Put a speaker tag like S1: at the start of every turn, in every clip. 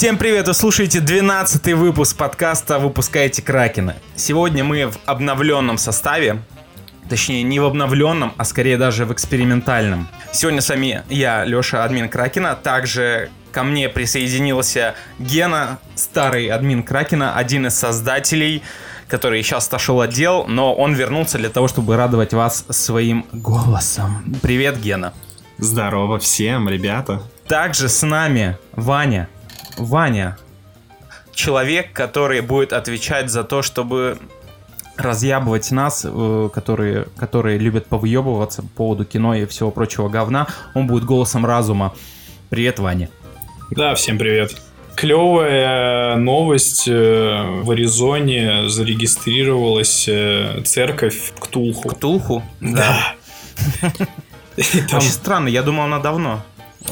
S1: Всем привет, вы слушаете 12 выпуск подкаста «Выпускаете Кракена». Сегодня мы в обновленном составе, точнее не в обновленном, а скорее даже в экспериментальном. Сегодня с вами я, Леша, админ Кракена, также ко мне присоединился Гена, старый админ Кракена, один из создателей, который сейчас отошел отдел, но он вернулся для того, чтобы радовать вас своим голосом. Привет, Гена.
S2: Здорово всем, ребята.
S1: Также с нами Ваня. Ваня, человек, который будет отвечать за то, чтобы разъябывать нас, э, которые, которые любят повыебываться по поводу кино и всего прочего говна, он будет голосом разума. Привет, Ваня.
S3: Да, всем привет. Клевая новость. э, В Аризоне зарегистрировалась э, церковь Ктулху.
S1: Ктулху?
S3: Да.
S1: Очень странно, я думал, она давно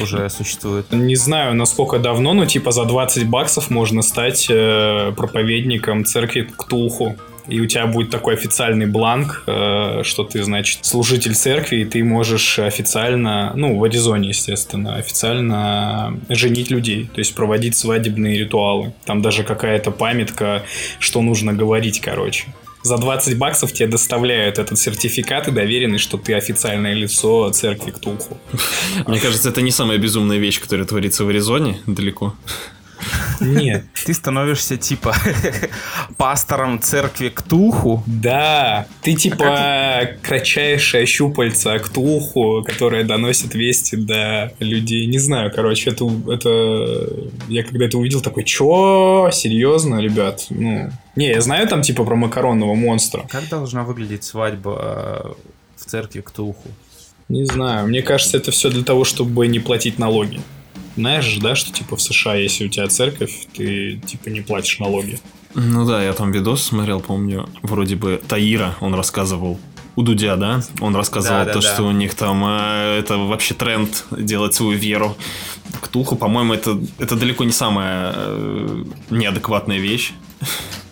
S1: уже существует.
S3: не знаю, насколько давно, но типа за 20 баксов можно стать э, проповедником церкви Ктулху. И у тебя будет такой официальный бланк, э, что ты, значит, служитель церкви, и ты можешь официально, ну, в Аризоне, естественно, официально женить людей, то есть проводить свадебные ритуалы. Там даже какая-то памятка, что нужно говорить, короче. За 20 баксов тебе доставляют этот сертификат и доверенность, что ты официальное лицо церкви Ктулху.
S2: Мне кажется, это не самая безумная вещь, которая творится в Аризоне далеко.
S3: Нет.
S1: Ты становишься типа пастором церкви Ктулху.
S3: Да, ты типа кратчайшая щупальца Ктулху, которая доносит вести до людей. Не знаю, короче, это, это... Я когда это увидел, такой, чё? Серьезно, ребят? Ну... Не, я знаю там типа про макаронного монстра.
S1: Как должна выглядеть свадьба э, в церкви Ктулху?
S3: Не знаю, мне кажется, это все для того, чтобы не платить налоги. Знаешь же, да, что типа в США, если у тебя церковь, ты типа не платишь налоги.
S2: Ну да, я там видос смотрел, помню, вроде бы Таира, он рассказывал. У Дудя, да? Он рассказывал
S1: Да, да,
S2: то,
S1: да.
S2: что у них там э, это вообще тренд делать свою веру. Ктулху, по-моему, это, это далеко не самая э, неадекватная вещь.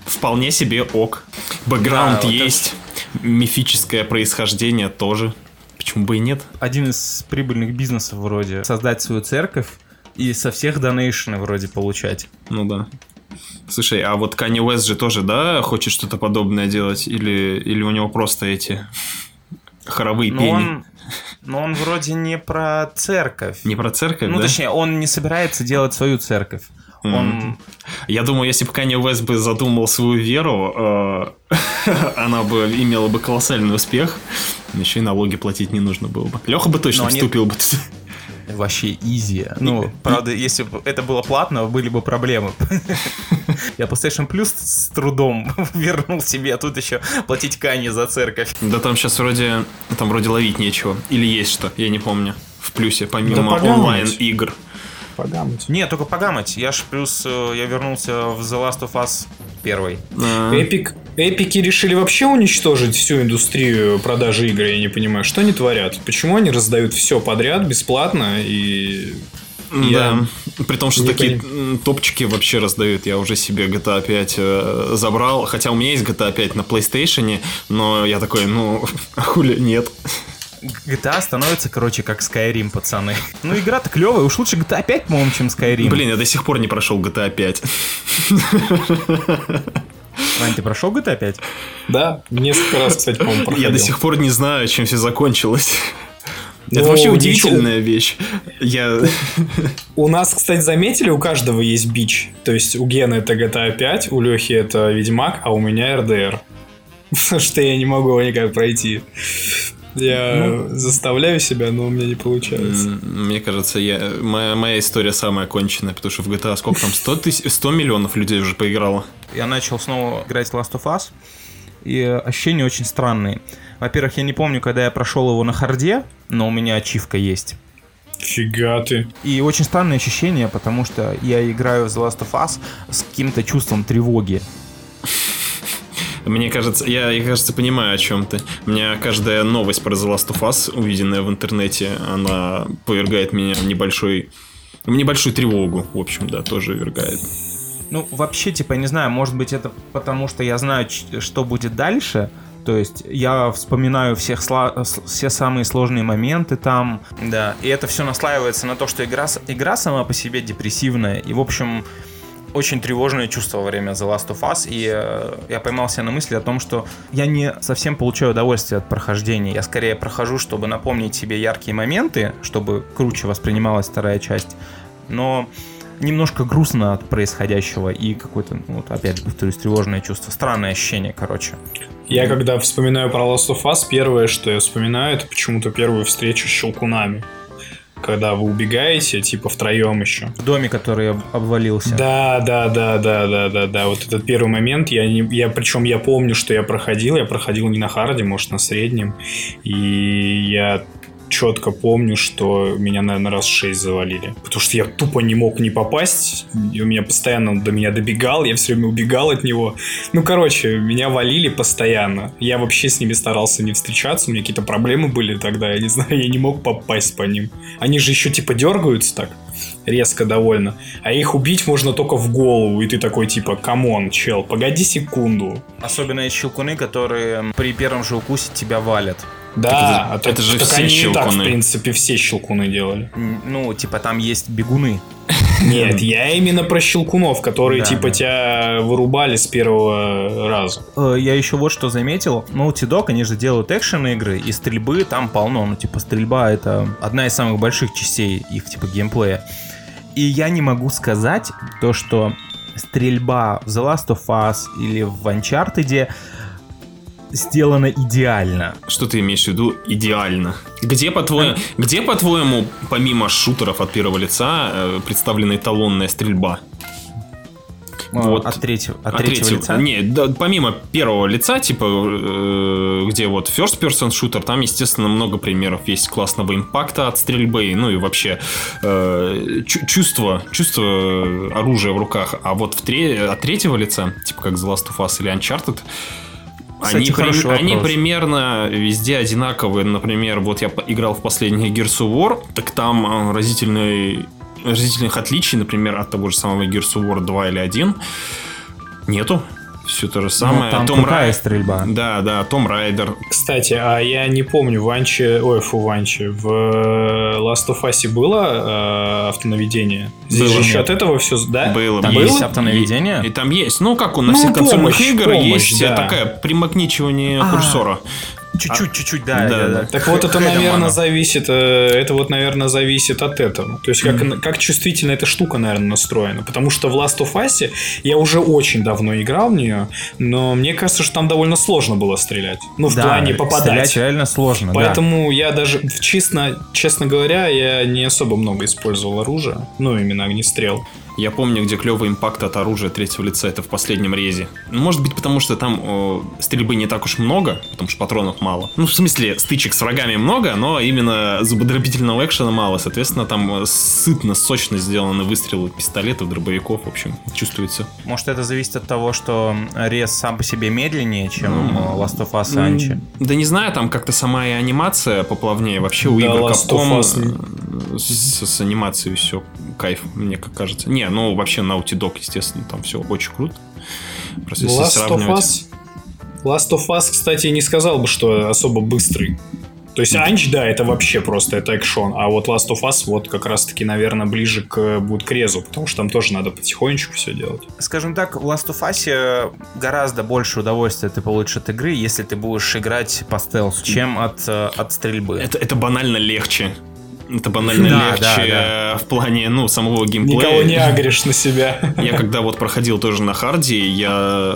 S2: Вполне себе ок. Бэкграунд
S1: Да, вот
S2: есть, мифическое происхождение тоже. Почему бы и нет?
S1: Один из прибыльных бизнесов вроде создать свою церковь и со всех донейшены вроде получать.
S2: Ну да. Слушай, а вот Kanye West же тоже, да, хочет что-то подобное делать? Или, или у него просто эти хоровые
S1: Но
S2: пени?
S1: он, но он вроде не про церковь.
S2: Не про церковь,
S1: ну,
S2: да?
S1: точнее, он не собирается делать свою церковь. Он...
S2: М. Я думаю, если бы Kanye West бы задумал свою веру, э, она бы имела бы колоссальный успех. Еще и налоги платить не нужно было бы. Леха бы точно
S1: Но они-
S2: вступил бы туда.
S1: Вообще изи. Ну, правда, если бы это было платно, были бы проблемы. Я PlayStation Plus с трудом вернул себе, а тут еще платить Кани за церковь.
S2: Да там сейчас вроде, там вроде ловить нечего. Или есть что, я не помню. В плюсе,
S3: Да
S2: помимо
S3: погамать.
S2: онлайн-игр.
S3: Погамать.
S1: Не, только погамать. Я ж плюс, э, я вернулся в The Last of Us первый.
S2: А,
S3: Эпик, эпики решили вообще уничтожить всю индустрию продажи игр, я не понимаю. Что они творят? Почему они раздают все подряд бесплатно и...
S2: Да, при том, что такие
S3: поним-
S2: топчики вообще раздают. Я уже себе GTA 5 э, забрал. Хотя у меня есть GTA 5 на PlayStation, но я такой, ну, а хули нет.
S1: GTA становится, короче, как Skyrim, пацаны. Ну, игра-то клевая, уж лучше GTA 5, по-моему, чем Skyrim.
S2: Блин, я до сих пор не прошел GTA 5.
S1: Вань, ты прошел GTA 5?
S3: Да, несколько раз, кстати, по-моему,
S2: Я
S3: проходил.
S2: до сих пор не знаю, чем все закончилось. Это
S3: Ну,
S2: вообще
S3: ничего.
S2: удивительная вещь. Я...
S3: У нас, кстати, заметили, у каждого есть бич. То есть у Гена это GTA 5, у Лехи это Ведьмак, а у меня РДР. Потому что я не могу его никак пройти. Я заставляю себя, но у меня не получается.
S2: Мне кажется, я... моя, моя история самая конченная, потому что в GTA сколько там? 100, тысяч... 100 миллионов людей уже поиграло.
S1: Я начал снова играть в Last of Us, и ощущения очень странные. Во-первых, я не помню, когда я прошел его на харде, но у меня ачивка есть.
S3: Фига ты.
S1: И очень странные ощущения, потому что я играю в The Last of Us с каким-то чувством тревоги.
S2: Мне кажется, я, я, кажется, понимаю, о чем ты. У меня каждая новость про The Last of Us, увиденная в интернете, она повергает меня в небольшой... в небольшую тревогу, в общем, да, тоже вергает.
S1: Ну, вообще, типа, я не знаю, может быть, это потому, что я знаю, что будет дальше, То есть я вспоминаю всех сла- все самые сложные моменты там, да, и это все наслаивается на то, что игра, игра сама по себе депрессивная, и, в общем, очень тревожное чувство во время The Last of Us, и э, я поймался на мысли о том, что я не совсем получаю удовольствие от прохождения. Я скорее прохожу, чтобы напомнить себе яркие моменты, чтобы круче воспринималась вторая часть. Но немножко грустно от происходящего и какое-то, ну, вот опять повторюсь, тревожное чувство. Странное ощущение, короче.
S3: Я когда вспоминаю про Last of Us, первое, что я вспоминаю, это почему-то первую встречу с щелкунами. Когда вы убегаете, типа втроем еще.
S1: В доме, который обвалился.
S3: Да, да, да, да, да, да, да. Вот этот первый момент, я, не, я причем я помню, что я проходил, я проходил не на харде, может на среднем, и я четко помню, что меня, наверное, раз шесть завалили. Потому что я тупо не мог не попасть. И у меня постоянно до меня добегал, я все время убегал от него. Ну, короче, меня валили постоянно. Я вообще с ними старался не встречаться. У меня какие-то проблемы были тогда, я не знаю, я не мог попасть по ним. Они же еще типа дергаются так резко довольно. А их убить можно только в голову, и ты такой типа, come on, чел, погоди секунду.
S1: Особенно есть щелкуны, которые при первом же укусе тебя валят.
S3: Да, это, а это же так все они щелкуны. так, в принципе, все щелкуны делали.
S1: Ну, типа, там есть бегуны.
S3: Нет, я именно про щелкунов, которые, да, типа, да. тебя вырубали с первого раза.
S1: Э, я еще вот что заметил. Naughty Dog, они же делают экшен игры, и стрельбы там полно. Ну, типа, стрельба — это одна из самых больших частей их, типа, геймплея. И я не могу сказать то, что стрельба в The Last of Us или в Uncharted сделано идеально.
S2: Что ты имеешь в виду идеально? Где, по-твоему, где, по-твоему, помимо шутеров от первого лица, э, представлена эталонная стрельба?
S1: А, вот. От третьего, от, от третьего, третьего лица?
S2: Не, да, помимо первого лица, типа, э, где вот first person shooter, там, естественно, много примеров есть классного импакта от стрельбы, ну и вообще э, чувство, чувство оружия в руках. А вот в тре- от третьего лица, типа как The Last of Us или Uncharted, они, при, они примерно везде одинаковые. Например, вот я играл в последний Gears of War, так там э, разительный, разительных отличий, например, от того же самого Gears of War 2 или 1 нету все то же самое. Ну,
S1: там Том Рай... стрельба.
S2: Да, да, Том Райдер.
S3: Кстати, а я не помню, в Анче, ой, фу, в Анче, в э, Last of Us было э, автонаведение? Здесь было, же еще от этого все, да?
S2: Было.
S1: Там
S2: было?
S1: есть автонаведение?
S2: И, и там есть, ну как у нас ну, всех консольных игр помощь, есть да. такая примагничивание а, курсора.
S1: Чуть-чуть, чуть-чуть, да, да, да.
S3: Так вот это, наверное, зависит, э, это вот, наверное, зависит от этого. То есть, как, mm-hmm. как чувствительно эта штука, наверное, настроена. Потому что в Last of Us я уже очень давно играл в нее, но мне кажется, что там довольно сложно было стрелять. Ну, в да, плане попадать.
S1: Стрелять реально сложно,
S3: Поэтому да. я даже, честно, честно говоря, я не особо много использовал оружия. Ну, именно огнестрел.
S2: Я помню, где клевый импакт от оружия третьего лица, это в последнем резе. Может быть, потому что там о, стрельбы не так уж много, потому что патронов мало. Ну, в смысле, стычек с врагами много, но именно зубодробительного экшена мало. Соответственно, там сытно, сочно сделаны выстрелы пистолетов, дробовиков, в общем, чувствуется.
S1: Может, это зависит от того, что рез сам по себе медленнее, чем mm. Last of Us Анчи?
S2: Да не знаю, там как-то сама и анимация поплавнее. Вообще у да, игр Capcom с, с анимацией все кайф, мне как кажется. Не, ну вообще Naughty Dog, естественно, там все очень круто.
S3: Просто Last если сравнивать... Of Us... Last of Us, кстати, не сказал бы, что особо быстрый. То есть Анч, да, это вообще просто это экшон, а вот Last of Us вот как раз-таки, наверное, ближе к будет к резу, потому что там тоже надо потихонечку все делать.
S1: Скажем так, в Last of Us гораздо больше удовольствия ты получишь от игры, если ты будешь играть по стелсу, чем от, э, от стрельбы.
S2: Это, это банально легче. Это банально да, легче да, да. в плане, ну, самого геймплея.
S3: Никого не агришь на себя.
S2: Я когда вот проходил тоже на харде, я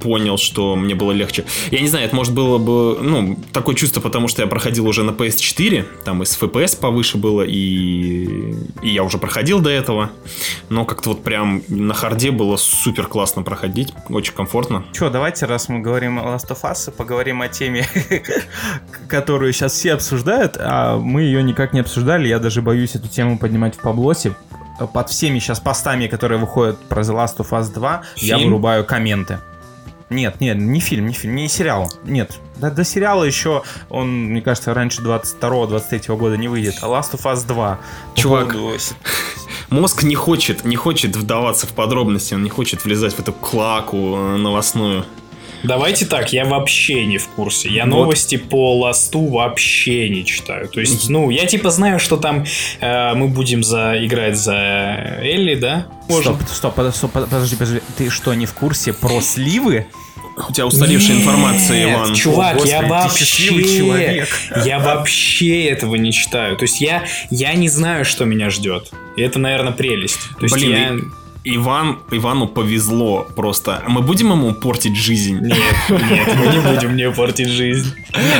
S2: понял, что мне было легче. Я не знаю, это может было бы, ну, такое чувство, потому что я проходил уже на PS4, там и с FPS повыше было, и, и я уже проходил до этого, но как-то вот прям на харде было супер классно проходить, очень комфортно.
S1: Че, давайте, раз мы говорим о Last of Us, поговорим о теме, которую сейчас все обсуждают, а мы ее никак не обсуждали, я даже боюсь эту тему поднимать в Паблосе, под всеми сейчас постами, которые выходят про The Last of Us 2, Фильм? я вырубаю комменты. Нет, нет, не фильм, не фильм, не сериал. Нет. До, до сериала еще он, мне кажется, раньше 22-23 года не выйдет. А Last of Us 2.
S2: Чувак, поводу... мозг не хочет, не хочет вдаваться в подробности, он не хочет влезать в эту клаку новостную.
S3: Давайте так, я вообще не в курсе. Я
S1: Вот.
S3: новости по ласту вообще не читаю. То есть, ну, я типа знаю, что там э, мы будем за играть за Элли, да?
S1: Стоп, стоп, под- стоп, под- подожди, подожди. Ты что, не в курсе про сливы?
S2: У тебя устаревшая
S3: Нет,
S2: информация, Иван.
S3: Чувак,
S1: О,
S3: я
S1: Господи, счастливый
S3: вообще,
S1: человек.
S3: я вообще этого не читаю. То есть я, я не знаю, что меня ждет. И это, наверное, прелесть. То есть
S2: Блин,
S3: я...
S2: Иван, Ивану повезло просто. Мы будем ему портить жизнь?
S3: Нет, нет, мы не будем мне портить жизнь.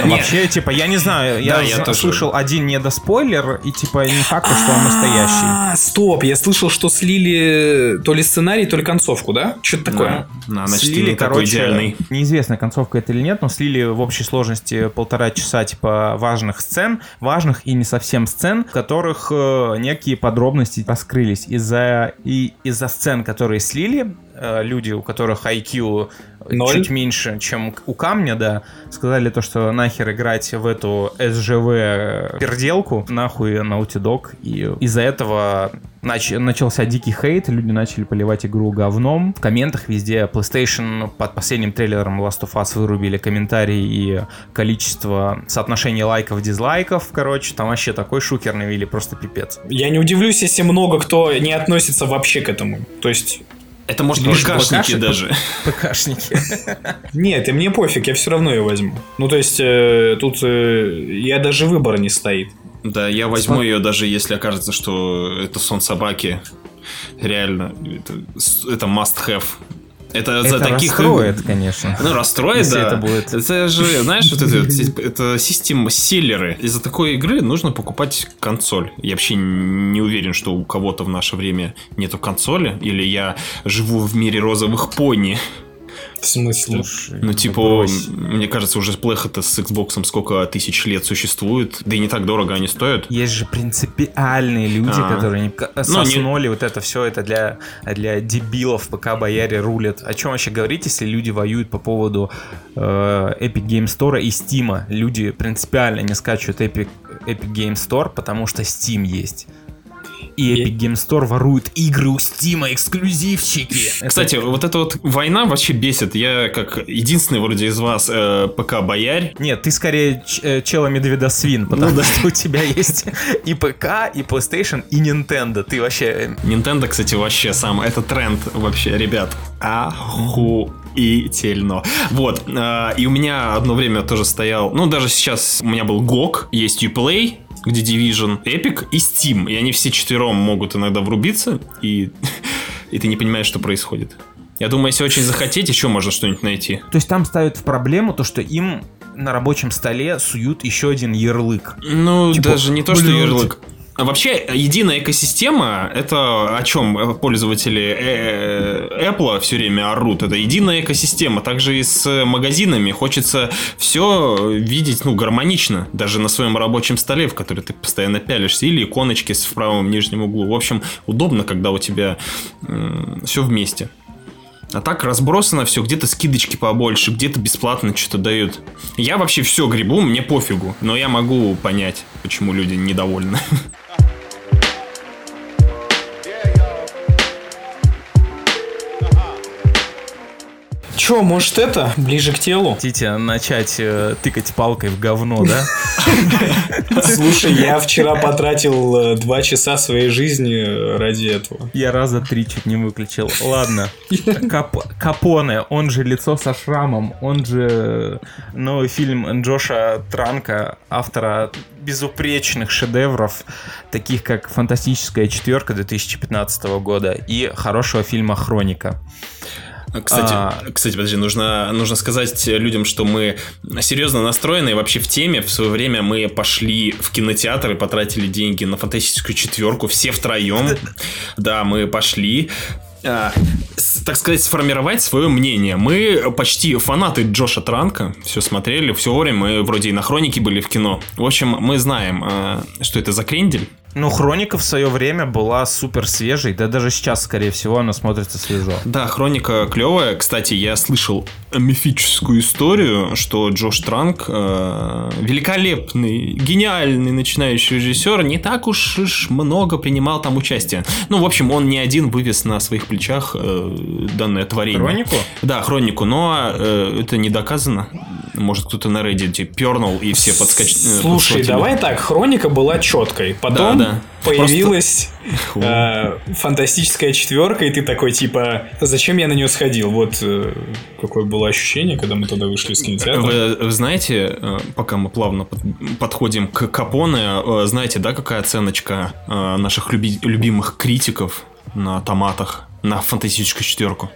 S1: Вообще, типа, я не знаю, я, слышал один недоспойлер, и типа не факт, что он настоящий.
S3: А, стоп, я слышал, что слили то ли сценарий, то ли концовку, да? Что-то такое.
S1: Слили, короче, неизвестно, концовка это или нет, но слили в общей сложности полтора часа, типа, важных сцен, важных и не совсем сцен, в которых э, некие подробности раскрылись. Из-за и из-за сцен, которые слили, э, люди, у которых IQ
S3: Ноль?
S1: чуть меньше, чем у камня, да, сказали то, что нахер играть в эту СЖВ перделку, нахуй Naughty Dog, и из-за этого нач- начался дикий хейт, люди начали поливать игру говном. В комментах везде PlayStation под последним трейлером Last of Us вырубили комментарии и количество соотношения лайков, дизлайков, короче, там вообще такой шукер навели, просто пипец.
S3: Я не удивлюсь, если много кто не относится вообще к этому. То есть,
S2: Это может БКшники
S1: БКшек?
S2: даже.
S1: ПКшники.
S3: нет, и мне пофиг, я все равно ее возьму. Ну, то есть, э, тут э, я даже выбора не стоит.
S2: Да, я возьму ее даже если окажется, что это сон собаки. Реально, это, это must have. Это, за
S1: Это
S2: таких
S1: расстроит, конечно.
S2: Ну, расстроит,
S1: Если
S2: да.
S1: это будет.
S2: Это же, знаешь, вот это, это система селлеры. Из-за такой игры нужно покупать консоль. Я вообще не уверен, что у кого-то в наше время нету консоли, или я живу в мире розовых пони.
S3: В смысле?
S1: Слушай,
S2: Ну, типа,
S1: брось.
S2: мне кажется, уже плеха-то с Xbox сколько тысяч лет существует. Да и не так дорого они стоят.
S1: Есть же принципиальные люди,
S2: А.
S1: которые не к-
S2: Ну, не-
S1: соснули вот это все, это для, для дебилов, пока бояре рулят. О чем вообще говорить, если люди воюют по поводу э, Epic Game Store и Steam? Люди принципиально не скачивают Epic, Epic Game Store, потому что Steam есть. И
S3: И-
S1: Epic Game Store ворует игры у Steam, эксклюзивчики. Это-
S2: Кстати, вот эта вот война вообще бесит. Я, как единственный вроде из вас э, ПК-боярь,
S1: Нет, ты скорее ч- э, чела медведа свин,
S2: Ну
S1: потому что у тебя есть и ПК, и PlayStation, и Nintendo. Ты вообще э,
S2: Nintendo, кстати, вообще сам. Это тренд вообще, ребят. Охуительно. Вот. э, И у меня одно время тоже стоял... Ну, даже сейчас у меня был GOG, есть Uplay, где Division, Epic и Steam. И они все четвером могут иногда врубиться, и, и ты не понимаешь, что происходит. Я думаю, если очень захотеть, еще можно что-нибудь найти.
S1: То есть там ставят в проблему то, что им на рабочем столе суют еще один ярлык.
S2: Ну,
S1: Типа,
S2: даже не то, что
S1: блядь.
S2: ярлык. Вообще, единая экосистема, это о чем пользователи э, Apple все время орут. Это единая экосистема. Также и с магазинами. Хочется все видеть, ну, гармонично. Даже на своем рабочем столе, в который ты постоянно пялишься. Или иконочки в правом нижнем углу. В общем, удобно, когда у тебя все вместе. А так разбросано все, где-то скидочки побольше, где-то бесплатно что-то дают. Я вообще все грибу, мне пофигу, но я могу понять, почему люди недовольны.
S3: Че, может это? Ближе к телу?
S1: Хотите начать э, тыкать палкой в говно, да?
S3: Слушай, я вчера потратил э, два часа своей жизни э, ради этого.
S1: Я раза три чуть не выключил. Ладно. Кап- Капоне, он же лицо со шрамом, он же новый фильм Джоша Транка, автора безупречных шедевров, таких как «Фантастическая четверка» 2015 года и хорошего фильма «Хроника».
S2: Кстати,
S1: А.
S2: кстати, подожди, нужно, нужно сказать людям, что мы серьезно настроены и вообще в теме. В свое время мы пошли в кинотеатр и потратили деньги на фантастическую четверку, все втроем. Да, мы пошли. а, так сказать, сформировать свое мнение. Мы почти фанаты Джоша Транка, все смотрели, все время, мы вроде и на хронике были в кино. В общем, мы знаем, а, что это за крендель.
S1: Ну, Хроника в свое время была супер свежей, да даже сейчас, скорее всего, она смотрится свежо.
S2: Да, Хроника клевая. Кстати, я слышал мифическую историю, что Джош Транк э, великолепный, гениальный начинающий режиссер, не так уж, уж много принимал там участие. Ну, в общем, он не один вывез на своих плечах э, данное творение.
S1: Хронику?
S2: Да, Хронику, но э, это не доказано. Может, кто-то на Reddit пернул и все подскочили.
S3: Слушай, давай так, Хроника была четкой. Потом
S2: Да, да.
S3: появилась э, фантастическая четверка, и ты такой типа, зачем я на нее сходил? Вот э, какое было ощущение, когда мы туда вышли из кинотеатра.
S2: Вы, вы знаете, э, пока мы плавно под- подходим к Капоне, э, знаете, да, какая оценочка э, наших люби- любимых критиков на томатах на фантастическую четверку?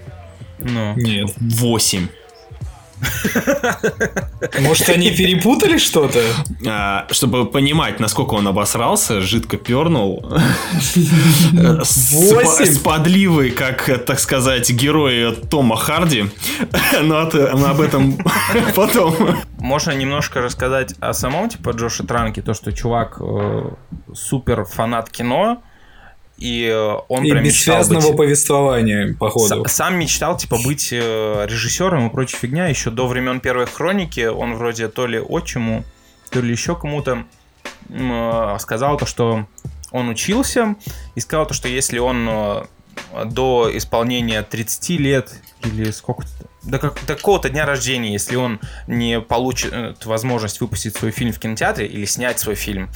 S1: Ну,
S3: Нет.
S2: Восемь.
S3: Может, они перепутали что-то?
S2: А, чтобы понимать, насколько он обосрался, жидко пернул. С подливой, как, так сказать, герои Тома Харди. Но но об этом потом.
S1: можно немножко рассказать о самом, типа, Джоше Транке, то, что чувак э, супер фанат кино, и э, он
S3: И
S1: прям
S3: связанного
S1: быть-
S3: повествования, походу.
S1: С- Сам мечтал, типа, быть э, режиссером и прочая фигня. Еще до времен первой хроники он вроде то ли отчиму, то ли еще кому-то э, сказал то, что он учился, и сказал то, что если он до исполнения 30 лет или сколько до, как, до какого-то дня рождения, если он не получит возможность выпустить свой фильм в кинотеатре или снять свой фильм,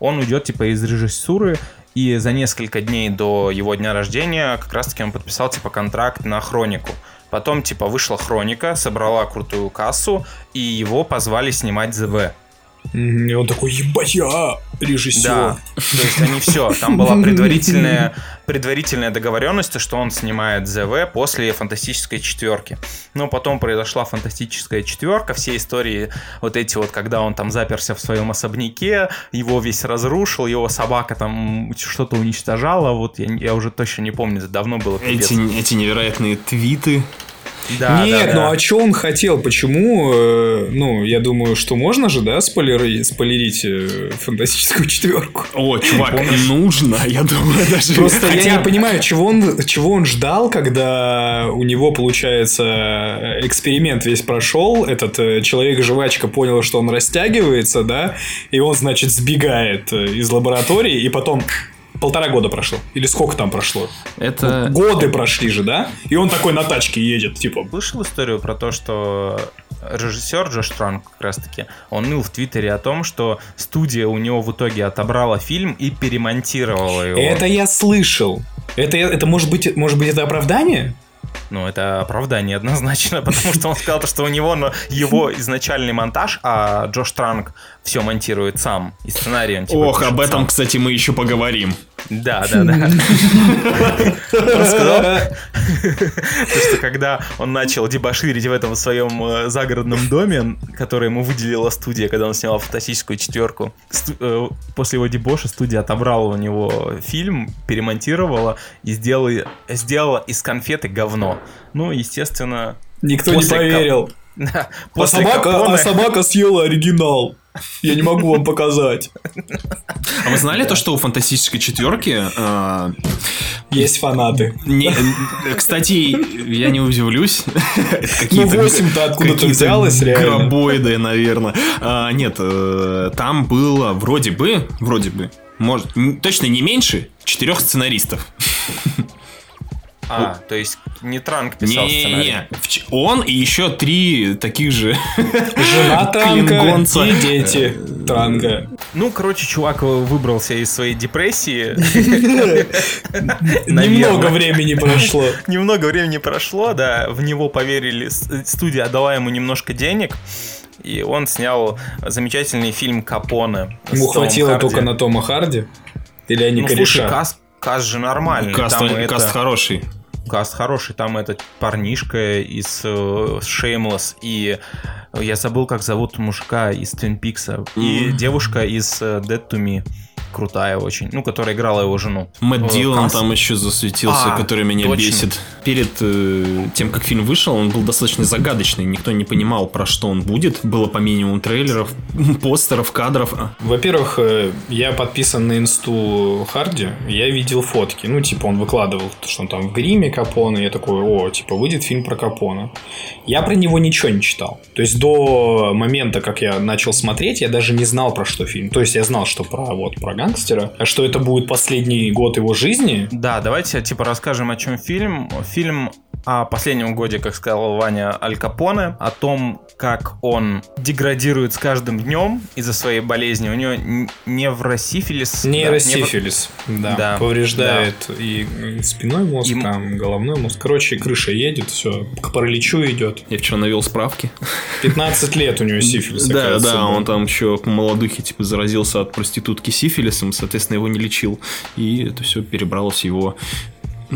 S1: он уйдет типа из режиссуры, и за несколько дней до его дня рождения как раз-таки он подписал типа контракт на хронику. Потом типа вышла хроника, собрала крутую кассу, и его позвали снимать ЗВ.
S3: И он такой, ебать, я режиссер.
S1: Да, то есть они все, там была предварительная, предварительная договоренность, что он снимает ЗВ после фантастической четверки. Но потом произошла фантастическая четверка, все истории вот эти вот, когда он там заперся в своем особняке, его весь разрушил, его собака там что-то уничтожала, вот я, я уже точно не помню, это давно было.
S2: Эти, эти невероятные твиты.
S1: Да,
S3: Нет,
S1: да,
S3: ну
S1: да.
S3: а что он хотел? Почему? э, ну, я думаю, что можно же, да, спойлеры, спойлерить э, фантастическую четверку.
S2: О, чувак, нужно, я думаю, даже.
S3: Просто
S2: Хотя-
S3: я не понимаю, чего он, чего он ждал, когда у него, получается, эксперимент весь прошел, этот э, человек-жвачка понял, что он растягивается, да, и он, значит, сбегает из лаборатории, и потом полтора года прошло. Или сколько там прошло?
S2: Это...
S3: Годы прошли же, да? И он такой на тачке едет, типа,
S1: Слышал историю про то, что режиссер Джош Транк как раз таки, он ныл в Твиттере о том, что студия у него в итоге отобрала фильм и перемонтировала его.
S3: Это я слышал. Это, это может быть, может быть, это оправдание?
S1: Ну, это оправдание однозначно, потому что он сказал, то, что у него но его изначальный монтаж, а Джош Транк все монтирует сам. И сценарий он типа
S2: Ох, об этом,
S1: сам.
S2: кстати, мы еще поговорим.
S1: Да, да, да. Он сказал, то, что когда он начал дебоширить в этом своем э, загородном доме, который ему выделила студия, когда он снимал фантастическую четверку, э, после его дебоша студия отобрала у него фильм, перемонтировала и сделала, сделала из конфеты говно. Ну, естественно,
S3: Никто не поверил. А собака, а собака съела оригинал. Я не могу вам показать.
S2: А вы знали то, что у фантастической четверки э,
S3: Есть фанаты.
S2: не- э, кстати, я не удивлюсь.
S3: Ну,
S2: какие-то
S3: 8-то откуда-то взялось, реально.
S2: Гробоиды, наверное. А, нет, э, там было вроде бы, вроде бы, может, точно не меньше четырех сценаристов.
S1: А, то есть не Транк писал сценарий.
S2: Не-не-не. В ч- Он и еще три таких же
S3: Жена Транка и дети Транка.
S1: Ну, короче, чувак выбрался из своей депрессии.
S3: Немного времени прошло.
S1: Немного времени прошло, да, в него поверили, студия отдала ему немножко денег, и он снял замечательный фильм «Капоне».
S3: Ему хватило только на Тома Харди? Или они
S1: Ну, слушай,
S3: кореша?
S1: каст, каст же нормальный.
S2: Каст,
S1: там это-
S2: каст хороший.
S1: каст хороший, там этот парнишка из э, Shameless, и я забыл, как зовут мужика из Twin Peaks, и девушка из э, Dead to Me. Крутая очень, ну, которая играла его жену.
S2: Мэтт
S1: Э,
S2: Дилан там еще засветился,
S1: А,
S2: который меня
S1: точно.
S2: бесит. Перед э, тем, как фильм вышел, он был достаточно загадочный. Никто не понимал, про что он будет. Было по минимуму трейлеров, постеров, кадров. А,
S3: Во-первых, э, я подписан на инсту Харди, я видел фотки. Ну, типа, он выкладывал, что он там в гриме Капона. Я такой, о, типа, выйдет фильм про Капона. Я про него ничего не читал. То есть, до момента, как я начал смотреть, я даже не знал, про что фильм. То есть, я знал, что про, вот, про гангстера. А что это будет последний год его жизни,
S1: Да, давайте типа расскажем, о чем фильм. Фильм о последнем годе, как сказал Ваня Аль Капоне, о том, как он деградирует с каждым днем из-за своей болезни. У него невросифилис. да, невро-
S3: Нейросифилис, да,
S1: Да,
S3: повреждает и спиной мозг,
S1: И
S3: там, головной мозг. Короче, крыша едет, все, к параличу идет.
S2: Я вчера навел справки.
S3: 15 лет у него сифилис.
S2: Да, да, он там еще по молодухе типа заразился от проститутки сифилисом, соответственно, его не лечил. И это все перебралось его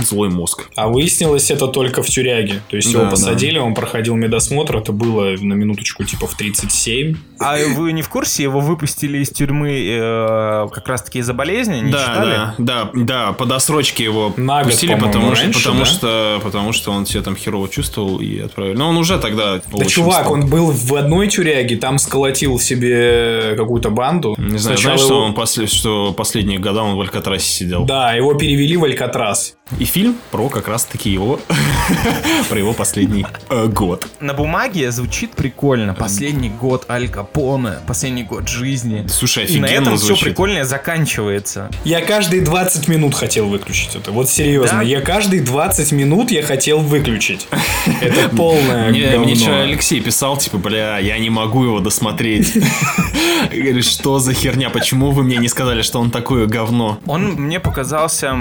S2: злой мозг.
S3: А выяснилось это только в тюряге. То есть
S2: Да,
S3: его
S2: да.
S3: посадили, он проходил медосмотр, это было на минуточку типа в 37.
S1: А вы не в курсе? Его выпустили из тюрьмы э, как раз-таки из-за болезни? Не
S2: да,
S1: читали?
S2: да, да, да, по досрочке его
S3: На год,
S2: пустили,
S3: по-моему,
S2: потому, что,
S3: раньше,
S2: потому,
S3: да?
S2: что, потому что он себя там херово чувствовал и отправили. Но он уже тогда...
S3: Да, чувак, он был в одной тюряге, там сколотил себе какую-то банду.
S2: Не знаю,
S3: Сначала
S2: знаешь, что,
S3: его-
S2: он после, что последние года он в Алькатрасе сидел.
S3: Да, его перевели в Алькатрас.
S2: И фильм про как раз-таки его... про его последний э, год.
S1: На бумаге звучит прикольно. Последний год Аль Капоне, последний год жизни.
S2: Слушай,
S1: И на
S2: офигенно
S1: этом все
S2: звучит.
S1: прикольно заканчивается.
S3: Я каждые 20 минут хотел выключить это. Вот серьезно.
S1: Да?
S3: Я каждые 20 минут я хотел выключить. Это полное
S2: Мне,
S3: говно.
S2: мне вчера Алексей писал, типа, бля, я не могу его досмотреть. Говорит, что за херня, почему вы мне не сказали, что он такое говно?
S1: Он мне показался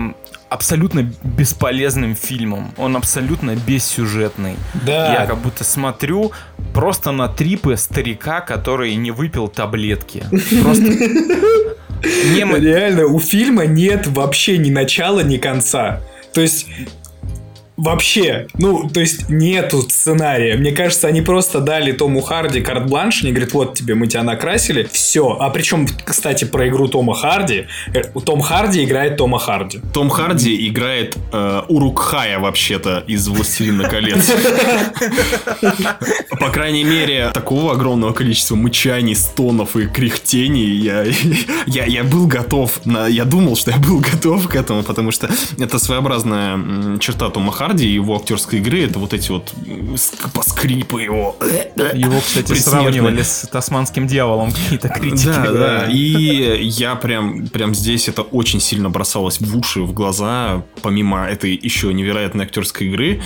S1: абсолютно бесполезным фильмом. Он абсолютно бессюжетный.
S3: Да.
S1: Я как будто смотрю просто на трипы старика, который не выпил таблетки. Просто...
S3: Реально, у фильма нет вообще ни начала, ни конца. То есть... Вообще, ну, то есть нету сценария. Мне кажется, они просто дали Тому Харди карт-бланш, они говорят, вот тебе, мы тебя накрасили, все. А причем, кстати, про игру Тома Харди, э, Том Харди играет Тома Харди.
S2: Том Харди играет э, Урукхая, вообще-то, из «Властелина колец». По крайней мере, такого огромного количества мычаний, стонов и кряхтений я, я, я был готов. Я думал, что я был готов к этому, потому что это своеобразная черта Тома Харди и его актерской игры. Это вот эти вот поскрипы его.
S1: Его, кстати, сравнивали с тасманским дьяволом какие-то критики.
S2: Да, да. И я прям, прям здесь это очень сильно бросалось в уши, в глаза, помимо этой еще невероятной актерской игры,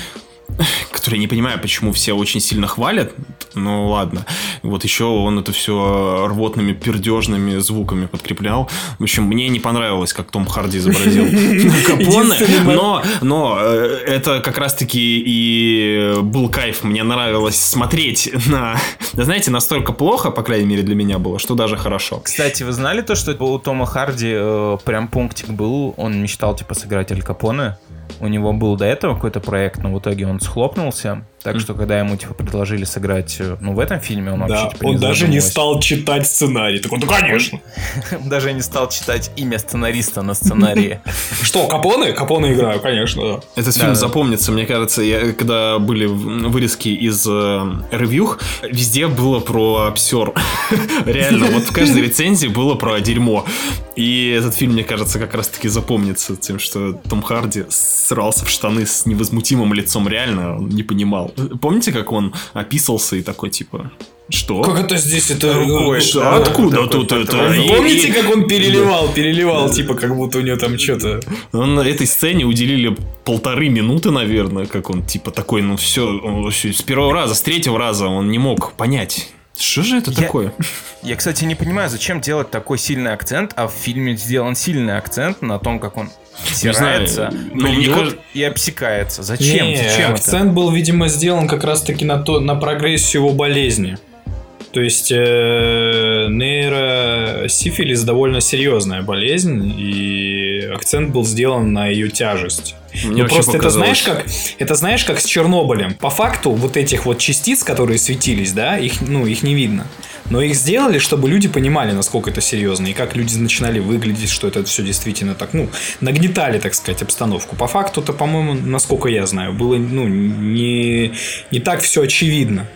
S2: которую я не понимаю, почему все очень сильно хвалят. Ну ладно. Вот еще он это все рвотными пердежными звуками подкреплял. В общем, мне не понравилось, как Том Харди изобразил Капоне. Но, но э, это как раз-таки и был кайф. Мне нравилось смотреть на... Да знаете, настолько плохо, по крайней мере, для меня было, что даже хорошо.
S1: Кстати, вы знали то, что у Тома Харди э, прям пунктик был, он мечтал типа сыграть Аль Капоне. У него был до этого какой-то проект, но в итоге он схлопнулся. Так что, когда ему типа предложили сыграть, э, ну, в этом фильме, он вообще
S3: Да,
S1: типа,
S3: он даже не стал читать сценарий. Так он, да, конечно.
S1: Даже не стал читать имя сценариста на сценарии.
S3: Что, Капоне? Капоне играю, конечно, да.
S2: Этот
S1: Да,
S2: фильм
S1: да.
S2: запомнится, мне кажется, я, когда были вырезки из э, ревью, везде было про обсер. Реально, вот в каждой рецензии было про дерьмо. И этот фильм, мне кажется, как раз-таки запомнится тем, что Том Харди срался в штаны с невозмутимым лицом. Реально, он не понимал. Помните, как он описался и такой, типа, что?
S3: Как это здесь? Это
S1: Рукой,
S3: Что?
S1: да.
S2: Откуда
S1: такой
S2: тут это? И-
S3: Помните, как он переливал, переливал, типа, как будто у него там что-то...
S2: Он на этой сцене уделили полторы минуты, наверное, как он типа такой, ну все, с первого раза, с третьего раза он не мог понять. Что же это
S1: Я-
S2: такое?
S1: Я, кстати, не понимаю, зачем делать такой сильный акцент, а в фильме сделан сильный акцент на том, как он стирается,
S2: но мне
S1: блюет
S2: кажется-
S1: и обсекается. Зачем?
S3: Не,
S1: Зачем это?
S3: акцент был, видимо, сделан как раз-таки на, то, на прогрессию его болезни. То есть э, нейросифилис довольно серьезная болезнь, и акцент был сделан на ее тяжесть.
S2: Мне
S3: Ну, просто это
S2: показалось-
S3: знаешь, как это знаешь, как с Чернобылем. По факту, вот этих вот частиц, которые светились, да, их, ну, их не видно. Но их сделали, чтобы люди понимали, насколько это серьезно, и как люди начинали выглядеть, что это все действительно так, ну, нагнетали, так сказать, обстановку. По факту-то, по-моему, насколько я знаю, было, ну, не, не так все очевидно.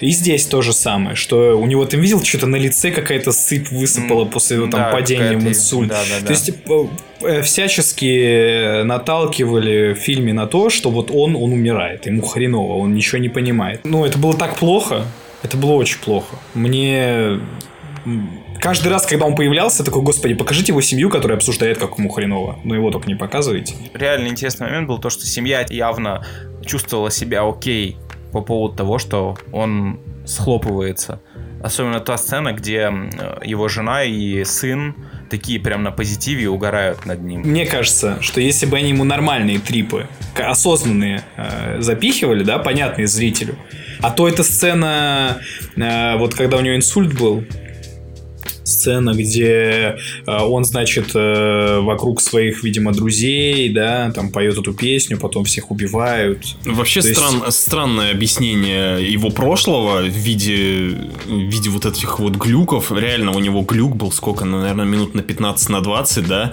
S3: И здесь то же самое, что у него ты видел, что-то на лице какая-то сыпь высыпала после его там
S1: Да,
S3: падения в инсульт.
S1: да, да, да.
S3: То есть э, э, всячески наталкивали в фильме на то, что вот он, он умирает, ему хреново, он ничего не понимает. Ну, это было так плохо, это было очень плохо. Мне каждый раз, когда он появлялся, такой, господи, покажите его семью, которая обсуждает, как ему хреново. Но его только не показывайте.
S1: Реально интересный момент был то, что семья явно чувствовала себя окей по поводу того, что он схлопывается. Особенно та сцена, где его жена и сын такие прям на позитиве угорают над ним.
S3: Мне кажется, что если бы они ему нормальные трипы, осознанные, э, запихивали, да, понятные зрителю, а то эта сцена, э, вот когда у него инсульт был, сцена, где э, он, значит, э, вокруг своих, видимо, друзей, да, там поет эту песню, потом всех убивают.
S2: Вообще
S3: То есть-
S2: стран- странное объяснение его прошлого в виде, в виде вот этих вот глюков. Реально у него глюк был сколько, ну, наверное, минут на 15 на 20, да?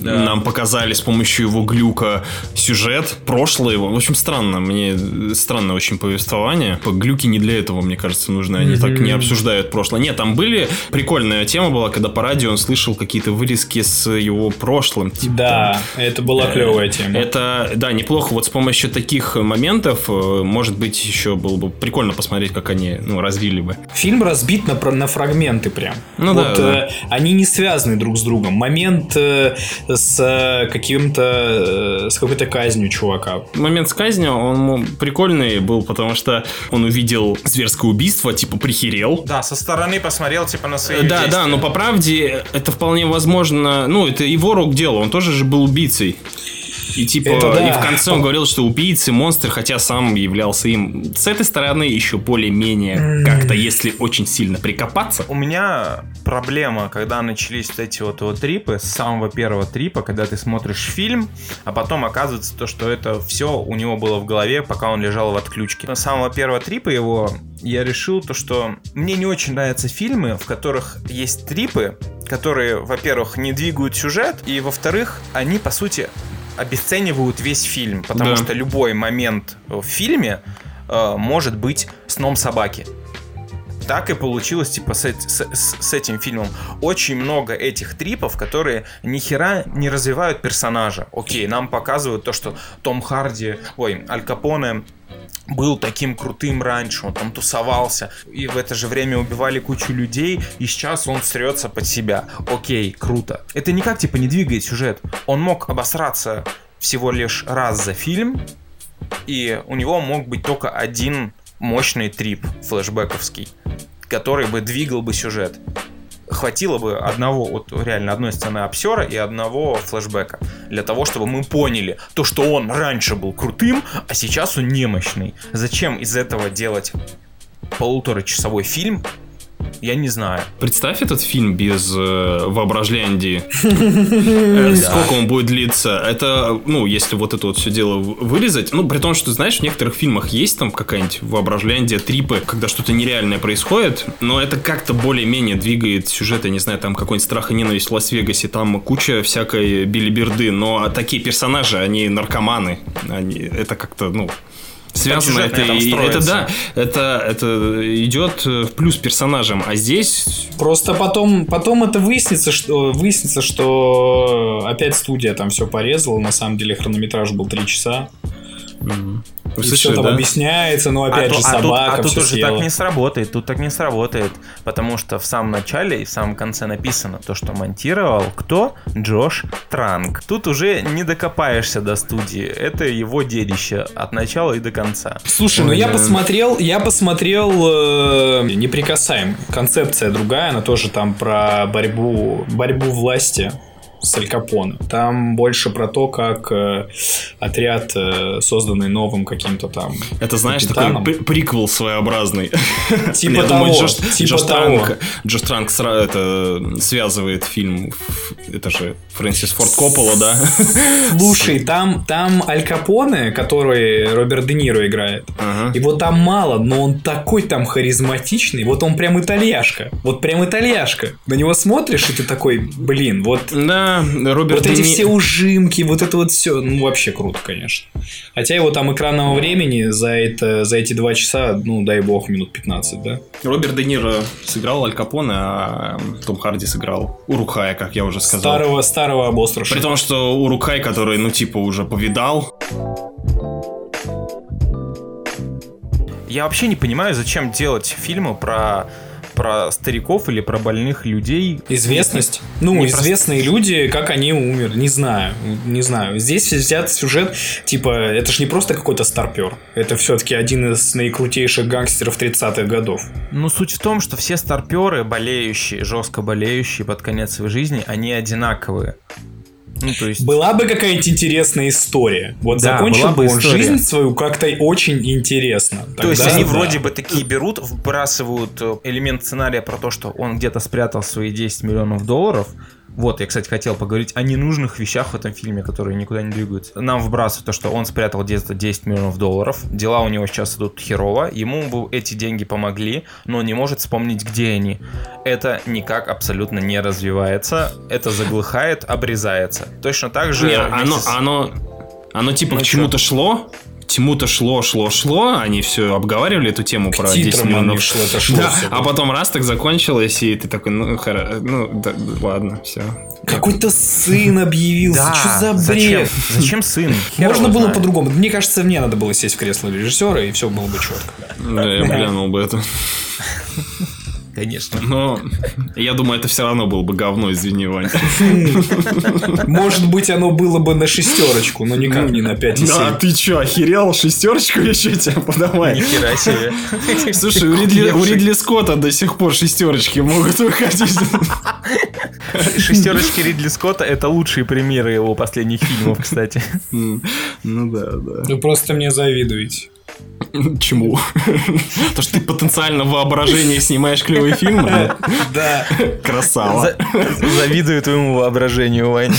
S2: Нам показали с помощью его глюка сюжет, прошлое его. В общем, странно. Мне странное очень повествование. По- Глюки не для этого, мне кажется, нужны. Они так не обсуждают прошлое. Нет, там были... Прикольная тема была, когда по радио он слышал какие-то вырезки с его прошлым. Типа,
S3: Да, это была клевая тема.
S2: это, да, неплохо. Вот с помощью таких моментов, э, может быть, еще было бы прикольно посмотреть, как они, ну, развили бы.
S3: Фильм разбит на, на фрагменты прям.
S2: Ну
S3: вот,
S2: да, да.
S3: э, они не связаны друг с другом. Момент э, с э, каким-то, э, с какой-то казнью чувака.
S2: Момент с казнью, он прикольный был, потому что он увидел зверское убийство, типа прихерел.
S1: Да, со стороны посмотрел типа на свои
S2: Да, да, но по правде это вполне возможно, ну, это его рук дело, он тоже же был убийцей. И типа,
S3: Это да.
S2: и в конце он говорил, что убийцы, монстр, хотя сам являлся им. С этой стороны еще более-менее как-то, если очень сильно прикопаться.
S1: У меня проблема, когда начались вот эти вот, вот трипы, с самого первого трипа, когда ты смотришь фильм, а потом оказывается то, что это все у него было в голове, пока он лежал в отключке. С самого первого трипа его я решил то, что мне не очень нравятся фильмы, в которых есть трипы, которые, во-первых, не двигают сюжет, и, во-вторых, они, по сути, обесценивают весь фильм, потому
S2: Да.
S1: что любой момент в фильме э, может быть сном собаки. Так и получилось, типа, с, с- с этим фильмом. Очень много этих трипов, которые ни хера не развивают персонажа. Окей, нам показывают то, что Том Харди, ой, Аль Капоне был таким крутым раньше, он там тусовался, и в это же время убивали кучу людей, и сейчас он срется под себя. Окей, круто. Это никак, типа, не двигает сюжет. Он мог обосраться всего лишь раз за фильм, и у него мог быть только один мощный трип флешбековский, который бы двигал бы сюжет. Хватило бы одного, вот реально одной сцены обсера и одного флешбека для того, чтобы мы поняли то, что он раньше был крутым, а сейчас он немощный. Зачем из этого делать полуторачасовой фильм? Я не знаю.
S2: Представь этот фильм без э, воображляндии. Э, Сколько он будет длиться? Это, ну, если вот это вот все дело вырезать, ну, при том, что, знаешь, в некоторых фильмах есть там какая-нибудь воображляндия, трипы, когда что-то нереальное происходит, но это как-то более-менее двигает сюжет, я не знаю, там какой-нибудь страх и ненависть в Лас-Вегасе, там куча всякой билиберды, но такие персонажи, они наркоманы, они, это как-то, ну, связано это, и- это да, это, это идет э, в плюс персонажам, а здесь
S3: Просто потом, потом это выяснится, что выяснится, что опять студия там все порезала. На самом деле хронометраж был 3 часа. И
S2: слышали,
S3: все там
S2: да?
S3: объясняется, но опять
S1: а
S3: же
S1: ту- а тут-
S3: собака
S1: а тут,
S3: все
S1: уже
S3: съела.
S1: так не сработает, тут так не сработает, потому что в самом начале и в самом конце написано то, что монтировал кто? Джош Транк. Тут уже не докопаешься до студии, это его дедище от начала и до конца.
S3: Слушай, ну я посмотрел, я посмотрел э, неприкасаем. Концепция другая, она тоже там про борьбу, борьбу власти с Аль Капоне. Там больше про то, как э, отряд, э, созданный новым каким-то там...
S2: Это, знаешь,
S3: капитаном.
S2: такой при- приквел своеобразный.
S3: Типа
S2: Я
S3: того,
S2: думаю, Джош,
S3: типа
S2: Джош
S3: того.
S2: Транк, Джош Транк сра- это связывает фильм. Это же Фрэнсис Форд Коппола, да?
S3: Слушай, там, там Аль Капоне, который Роберт Де Ниро играет,
S2: Ага.
S3: его там мало, но он такой там харизматичный, вот он прям итальяшка, вот прям итальяшка. На него смотришь, и ты такой, блин, вот
S2: Да, Роберт
S3: Вот
S2: Де
S3: эти все ужимки, вот это вот все, ну вообще круто, конечно. Хотя его там экранного времени за, это, за эти два часа, ну дай бог, минут 15, да?
S2: Роберт Де Ниро сыграл Аль Капоне, а Том Харди сыграл Урухая, как я уже сказал.
S3: Старого, старого обоструша.
S2: При том, что Урухай, который, ну, типа, уже повидал,
S1: Я вообще не понимаю, зачем делать фильмы про про стариков или про больных людей.
S3: Известность. Ну,
S1: Не
S3: известные люди, как они умерли, не знаю, не знаю. Здесь взят сюжет, типа, это же не просто какой-то старпер. Это все-таки один из наикрутейших гангстеров 30-х годов.
S1: Ну, суть в том, что все старперы, болеющие, жестко болеющие под конец своей жизни, они одинаковые. Ну, то есть...
S3: Была бы какая-нибудь интересная история. Вот
S1: Да,
S3: закончил
S1: бы
S3: он
S1: история.
S3: жизнь свою как-то очень интересно.
S1: То есть
S3: Тогда
S1: они
S3: да.
S1: вроде бы такие берут, вбрасывают э, элемент сценария про то, что он где-то спрятал свои 10 миллионов долларов. Вот, я, кстати, хотел поговорить о ненужных вещах в этом фильме, которые никуда не двигаются. Нам вбрасывают то, что он спрятал где-то 10 миллионов долларов. Дела у него сейчас идут херово. Ему эти деньги помогли, но он не может вспомнить, где они. Это никак абсолютно не развивается. Это заглыхает, обрезается. Точно так же...
S2: Не, оно,
S1: с-
S2: оно, оно типа
S1: Ну
S2: к чему-то шло, чему-то шло, шло, шло, они все обговаривали эту тему
S3: К
S2: про 10
S3: титрам
S2: миллионов.
S3: оно шло, это шло
S2: Да,
S3: всё.
S2: а потом раз так закончилось, и ты такой, ну, хоро- ну да, ладно, все.
S3: Какой-то сын объявился.
S1: Да,
S3: Что за
S1: зачем?
S3: бред?
S1: Зачем сын? Хер
S3: Можно было
S1: знает.
S3: по-другому. Мне кажется, мне надо было сесть в кресло режиссера, и все было бы четко.
S2: Да, я глянул бы это.
S1: Конечно.
S2: Но я думаю, это все равно было бы говно, извини, Вань.
S3: Может быть, оно было бы на шестерочку, но никак не на 5,7.
S2: Да, ты чё, охерел? Шестерочку еще тебе подавай.
S1: Нихера себе.
S2: Слушай, у Ридли, у Ридли Скотта до сих пор шестерочки могут выходить.
S1: Шестерочки Ридли Скотта это лучшие примеры его последних фильмов, кстати.
S2: Ну да, да.
S3: Вы просто мне завидуете.
S2: Чему? То, что ты потенциально в воображении снимаешь клевые фильмы?
S3: Да.
S2: Красава.
S1: За- Завидую твоему воображению, Вань.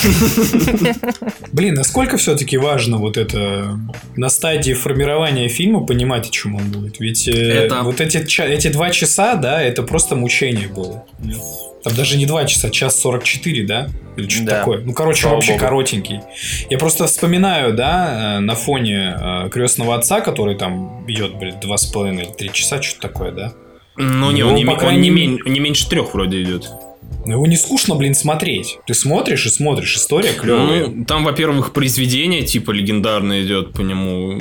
S3: Блин, насколько все-таки важно вот это на стадии формирования фильма понимать, о чем он будет? Ведь э, вот эти, эти два часа, да, это просто мучение было. Там даже не два часа, час 44, да? Или что-то
S1: Да.
S3: такое. Ну, короче,
S1: Слава
S3: вообще
S1: богу.
S3: коротенький. Я просто вспоминаю, да, э, на фоне э, крестного отца, который там идет, блин, два с половиной или три часа, что-то такое, да?
S2: Ну не,
S3: Ну,
S2: он не он не мен- не меньше трех вроде идет.
S3: Но его не скучно, блин, смотреть. Ты смотришь и смотришь, история клевая.
S2: Ну, там, во-первых, произведение типа легендарное идет по нему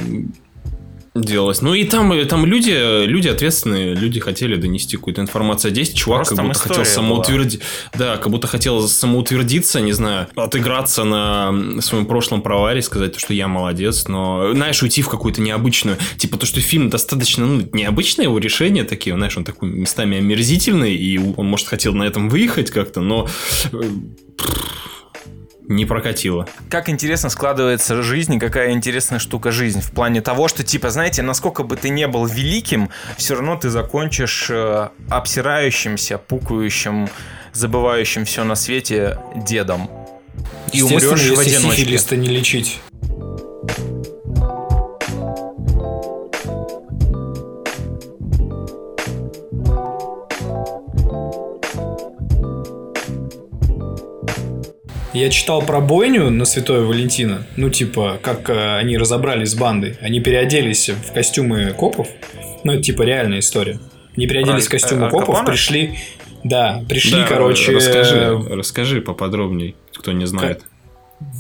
S2: делалось. Ну и там, и там люди, люди ответственные, люди хотели донести какую-то информацию. А здесь чувак
S1: Просто
S2: как будто хотел
S1: история
S2: самоутвердиться. Да, как будто хотел самоутвердиться, не знаю, отыграться на своем прошлом проваре, сказать, что я молодец, но, знаешь, уйти в какую-то необычную... Типа то, что фильм достаточно, ну, необычное его решение такие, знаешь, он такой местами омерзительный, и он, может, хотел на этом выехать как-то, но... Не прокатило.
S1: Как интересно складывается жизнь, и какая интересная штука жизнь. В плане того, что, типа, знаете, насколько бы ты не был великим, все равно ты закончишь э, обсирающимся, пукающим, забывающим все на свете дедом. И умрешь в
S3: если
S1: одиночке.
S3: сифилис-то не лечить. Я читал про бойню на Святое Валентина. Ну, типа, как э, они разобрались с бандой. Они переоделись в костюмы копов. Ну, это типа реальная история. Они переоделись в
S1: Про,
S3: костюмы
S1: э,
S3: копов,
S1: Капоне?
S3: пришли... Да, пришли,
S2: Да,
S3: короче...
S2: Расскажи, расскажи поподробней, кто не знает.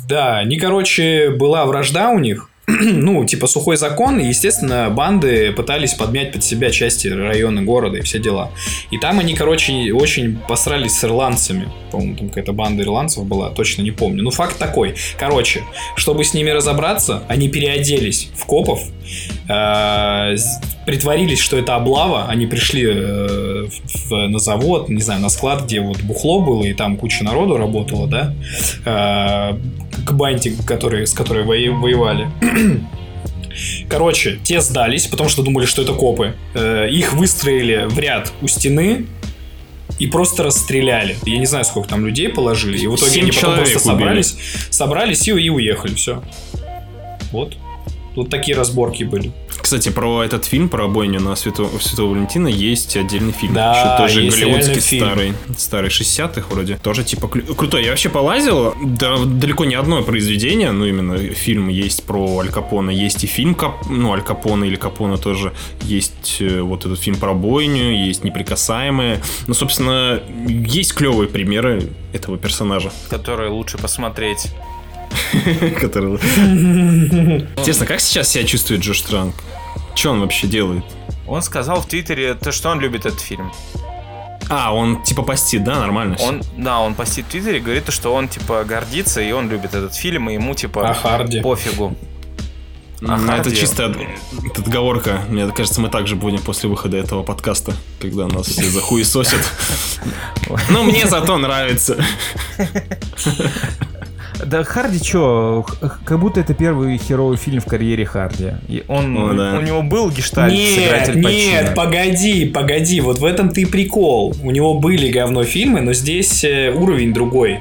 S3: Да, они, короче, была вражда у них ну, типа сухой закон, и, естественно, банды пытались подмять под себя части района города и все дела. И там они, короче, очень посрались с ирландцами. По-моему, там какая-то банда ирландцев была, точно не помню. Ну, факт такой. Короче, чтобы с ними разобраться, они переоделись в копов, э, притворились, что это облава, они пришли э, в, на завод, не знаю, на склад, где вот бухло было, и там куча народу работала, да, э, к банде, которые, с которой воевали. Короче, те сдались, потому что думали, что это копы. Э, их выстроили в ряд у стены и просто расстреляли. Я не знаю, сколько там людей положили. И в итоге они потом просто собрались, собрались и, и уехали. Все. Вот. Вот такие разборки были.
S2: Кстати, про этот фильм, про бойню на Свято... Святого Валентина есть отдельный фильм.
S3: Да,
S2: Еще тоже
S3: есть
S2: голливудский
S3: фильм.
S2: старый, старый 60-х вроде. Тоже типа клю- крутой. Я вообще полазил, да, далеко не одно произведение, ну именно фильм есть про Аль Капона, есть и фильм, Кап... ну Аль Капона или Капона тоже, есть э, вот этот фильм про бойню, есть Неприкасаемые. Ну, собственно, есть клевые примеры этого персонажа.
S1: Которые лучше посмотреть.
S2: который... Интересно, как сейчас себя чувствует Джош Транк? Что он вообще делает?
S1: Он сказал в Твиттере, то, что он любит этот фильм.
S2: А, он типа постит, да, нормально?
S1: Он, да, он постит в Твиттере, говорит, что он, типа, гордится, и он любит этот фильм, и ему, типа,
S3: А Харди?
S1: пофигу.
S2: Ну,
S1: А
S2: это чисто от- отговорка. Мне кажется, мы также будем после выхода этого подкаста, когда нас все захуесосят. Но мне зато нравится.
S4: Да Харди чё, как будто это первый херовый фильм в карьере Харди. И он,
S2: О, да.
S1: у него был гештальт
S3: Нет,
S1: Пачино.
S3: нет, погоди, погоди, вот в этом ты и прикол. У него были говно фильмы, но здесь э, уровень другой.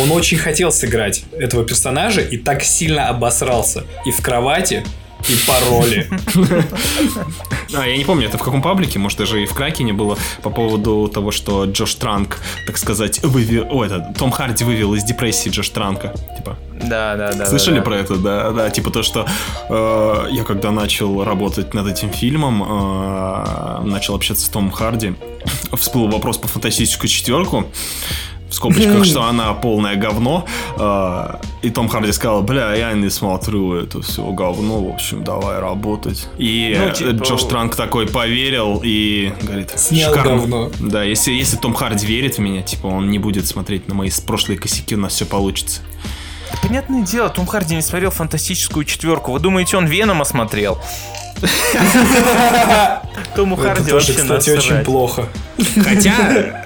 S3: Он очень хотел сыграть этого персонажа и так сильно обосрался. И в кровати, и по роли.
S2: А, я не помню, это в каком паблике, может, даже и в Кракене было, по поводу того, что Джош Транк, так сказать, вывел... О, это, Том Харди вывел из депрессии Джош Транка. Типа,
S1: Да, да, да.
S2: Слышали
S1: да, да.
S2: про это? Да, да. Типа то, что э, я когда начал работать над этим фильмом, э, начал общаться с Томом Харди, всплыл вопрос по фантастическую четверку. В скобочках, что она полное говно. э, и Том Харди сказал, бля, я не смотрю это все говно, в общем, давай работать. И
S1: Ну,
S2: э,
S1: типа-
S2: Джош Транк такой поверил и говорит,
S3: Снял
S2: «Шикарно».
S3: говно.
S2: Да, если, если Том Харди верит в меня, типа, он не будет смотреть на мои прошлые косяки, у нас все получится.
S1: Да понятное дело, Том Харди не смотрел фантастическую четверку. Вы думаете, он Венома смотрел? Тому Харди
S3: тоже, кстати, очень плохо.
S2: Хотя,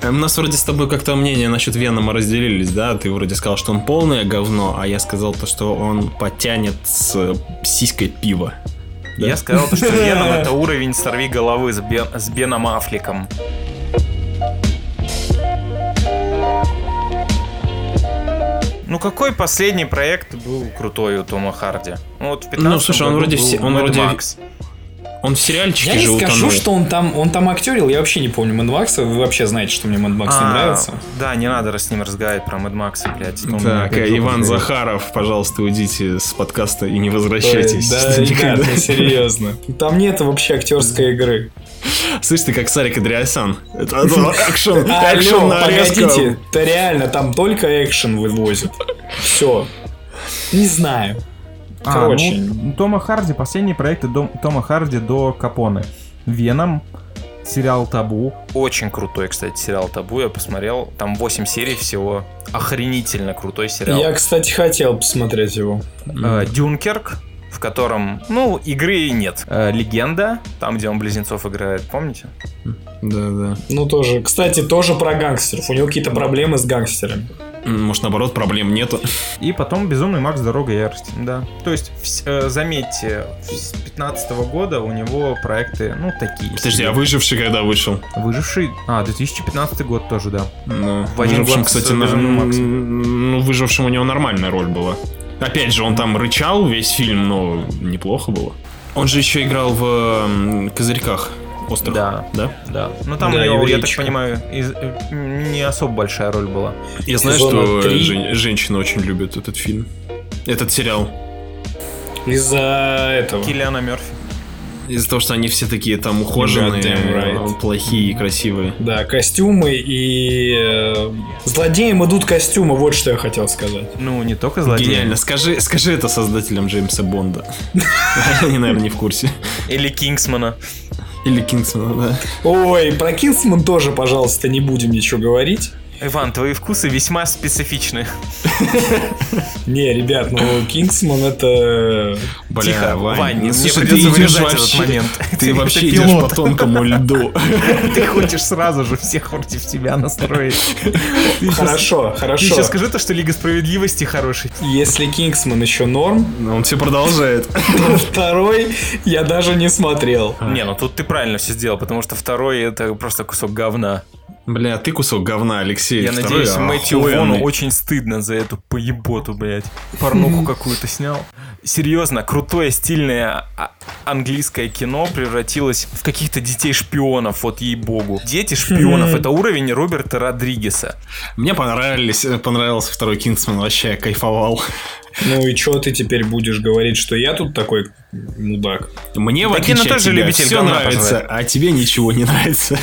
S2: э, у нас вроде с тобой как-то мнения насчет Венома разделились, да? Ты вроде сказал, что он полное говно, а я сказал то, что он потянет с э, сиськой пива.
S1: Я сказал, то, что Веном это уровень сорви головы с, Бен- с Беном Аффлеком. Ну какой последний проект был крутой у Тома Харди? Ну вот в 15
S2: Ну, слушай, он вроде все- он вроде- Он в сериальчике
S3: Я не
S2: же
S3: скажу,
S2: утонул.
S3: что он там, он там актерил, я вообще не помню Мэд Макса. Вы вообще знаете, что мне Мэд Макс не
S1: А,
S3: нравится.
S1: Да, не надо с ним разговаривать про Мэд Макса, блядь. Он
S2: Так, э, Иван
S1: жопу
S2: Захаров, пожалуйста, уйдите с подкаста и не возвращайтесь.
S3: Да, ребят, ну серьезно. Там нет вообще актерской игры.
S2: Слышь, ты как Сарик Андреасян. Это это экшен, экшен нарезка.
S3: погодите, да реально, там только экшен вывозят. Все. Не знаю.
S4: А,
S3: Короче.
S4: ну, Тома Харди, последние проекты Дом- Тома Харди до Капоне. Веном, сериал Табу.
S1: Очень крутой, кстати, сериал Табу. Я посмотрел. Там 8 серий всего. Охренительно крутой сериал.
S3: Я, кстати, хотел посмотреть его.
S1: Э, Дюнкерк, в котором, ну, игры нет. Э, Легенда, там, где он Близнецов играет, помните?
S2: Да, да.
S3: Ну, тоже. Кстати, тоже про гангстеров. У него какие-то проблемы с гангстерами.
S2: Может, наоборот, проблем нету.
S4: И потом Безумный Макс Дорога ярости.
S1: Да. То есть, вс- э, заметьте, с 15 года у него проекты, ну, такие.
S2: Подожди, а выживший когда вышел?
S4: Выживший. А, 2015 год тоже, да.
S1: В один
S2: Выжившим,
S1: год с
S2: кстати, на- ну, выжившим у него нормальная роль была. Опять же, он там рычал весь фильм, но неплохо было. Он же еще играл в Козырьках острых.
S1: Да.
S2: Да?
S1: Да. Ну, там
S3: Да,
S1: у него, я так понимаю, из- э, не особо большая роль была.
S2: Я знаю,
S3: Сезона
S2: что
S3: три.
S2: жен- женщины очень любят этот фильм. Этот сериал.
S3: Из-за этого.
S1: Киллиана Мерфи.
S2: Из-за того, что они все такие там ухоженные,
S3: Goddamn right.
S2: э, плохие и красивые.
S3: Да, костюмы и... э, Злодеям идут костюмы, вот что я хотел сказать.
S4: Ну, не только злодеи.
S2: Гениально. Скажи, скажи это создателям Джеймса Бонда. Они, наверное, не в курсе.
S1: Или Кингсмана.
S2: Или Кингсмана, да.
S3: Ой, про Кингсман тоже, пожалуйста, не будем ничего говорить.
S1: Иван, твои вкусы весьма специфичны.
S3: Не, ребят, ну Кингсман это...
S1: Тихо,
S2: Вань,
S1: Вань,
S2: ну,
S1: мне придется вырезать этот момент.
S2: Ты вообще идешь по тонкому льду.
S4: Ты хочешь сразу же всех против себя настроить. Щас-
S3: Хорошо,
S4: Ты
S3: хорошо.
S4: сейчас скажи то, что Лига Справедливости хороший.
S3: Если Кингсман еще норм,
S2: Но он все продолжает.
S3: то второй я даже не смотрел.
S1: Не, ну тут ты правильно все сделал, потому что второй это просто кусок говна.
S2: Бля, ты кусок говна, Алексей.
S1: Я
S2: Второй
S1: надеюсь, Мэтью. Вону очень стыдно за эту поеботу, блядь. Порнуху какую-то снял. Серьезно, крутое, стильное а- английское кино превратилось в каких-то детей-шпионов, вот ей-богу. Дети шпионов, это уровень Роберта Родригеса.
S2: Мне понравились, понравился второй Kingsman, вообще кайфовал.
S3: Ну и что ты теперь будешь говорить, что я тут такой мудак?
S2: Мне в отличие от
S1: тоже
S2: тебя
S1: любитель
S2: все нравится,
S1: пожрать.
S2: а тебе ничего не нравится.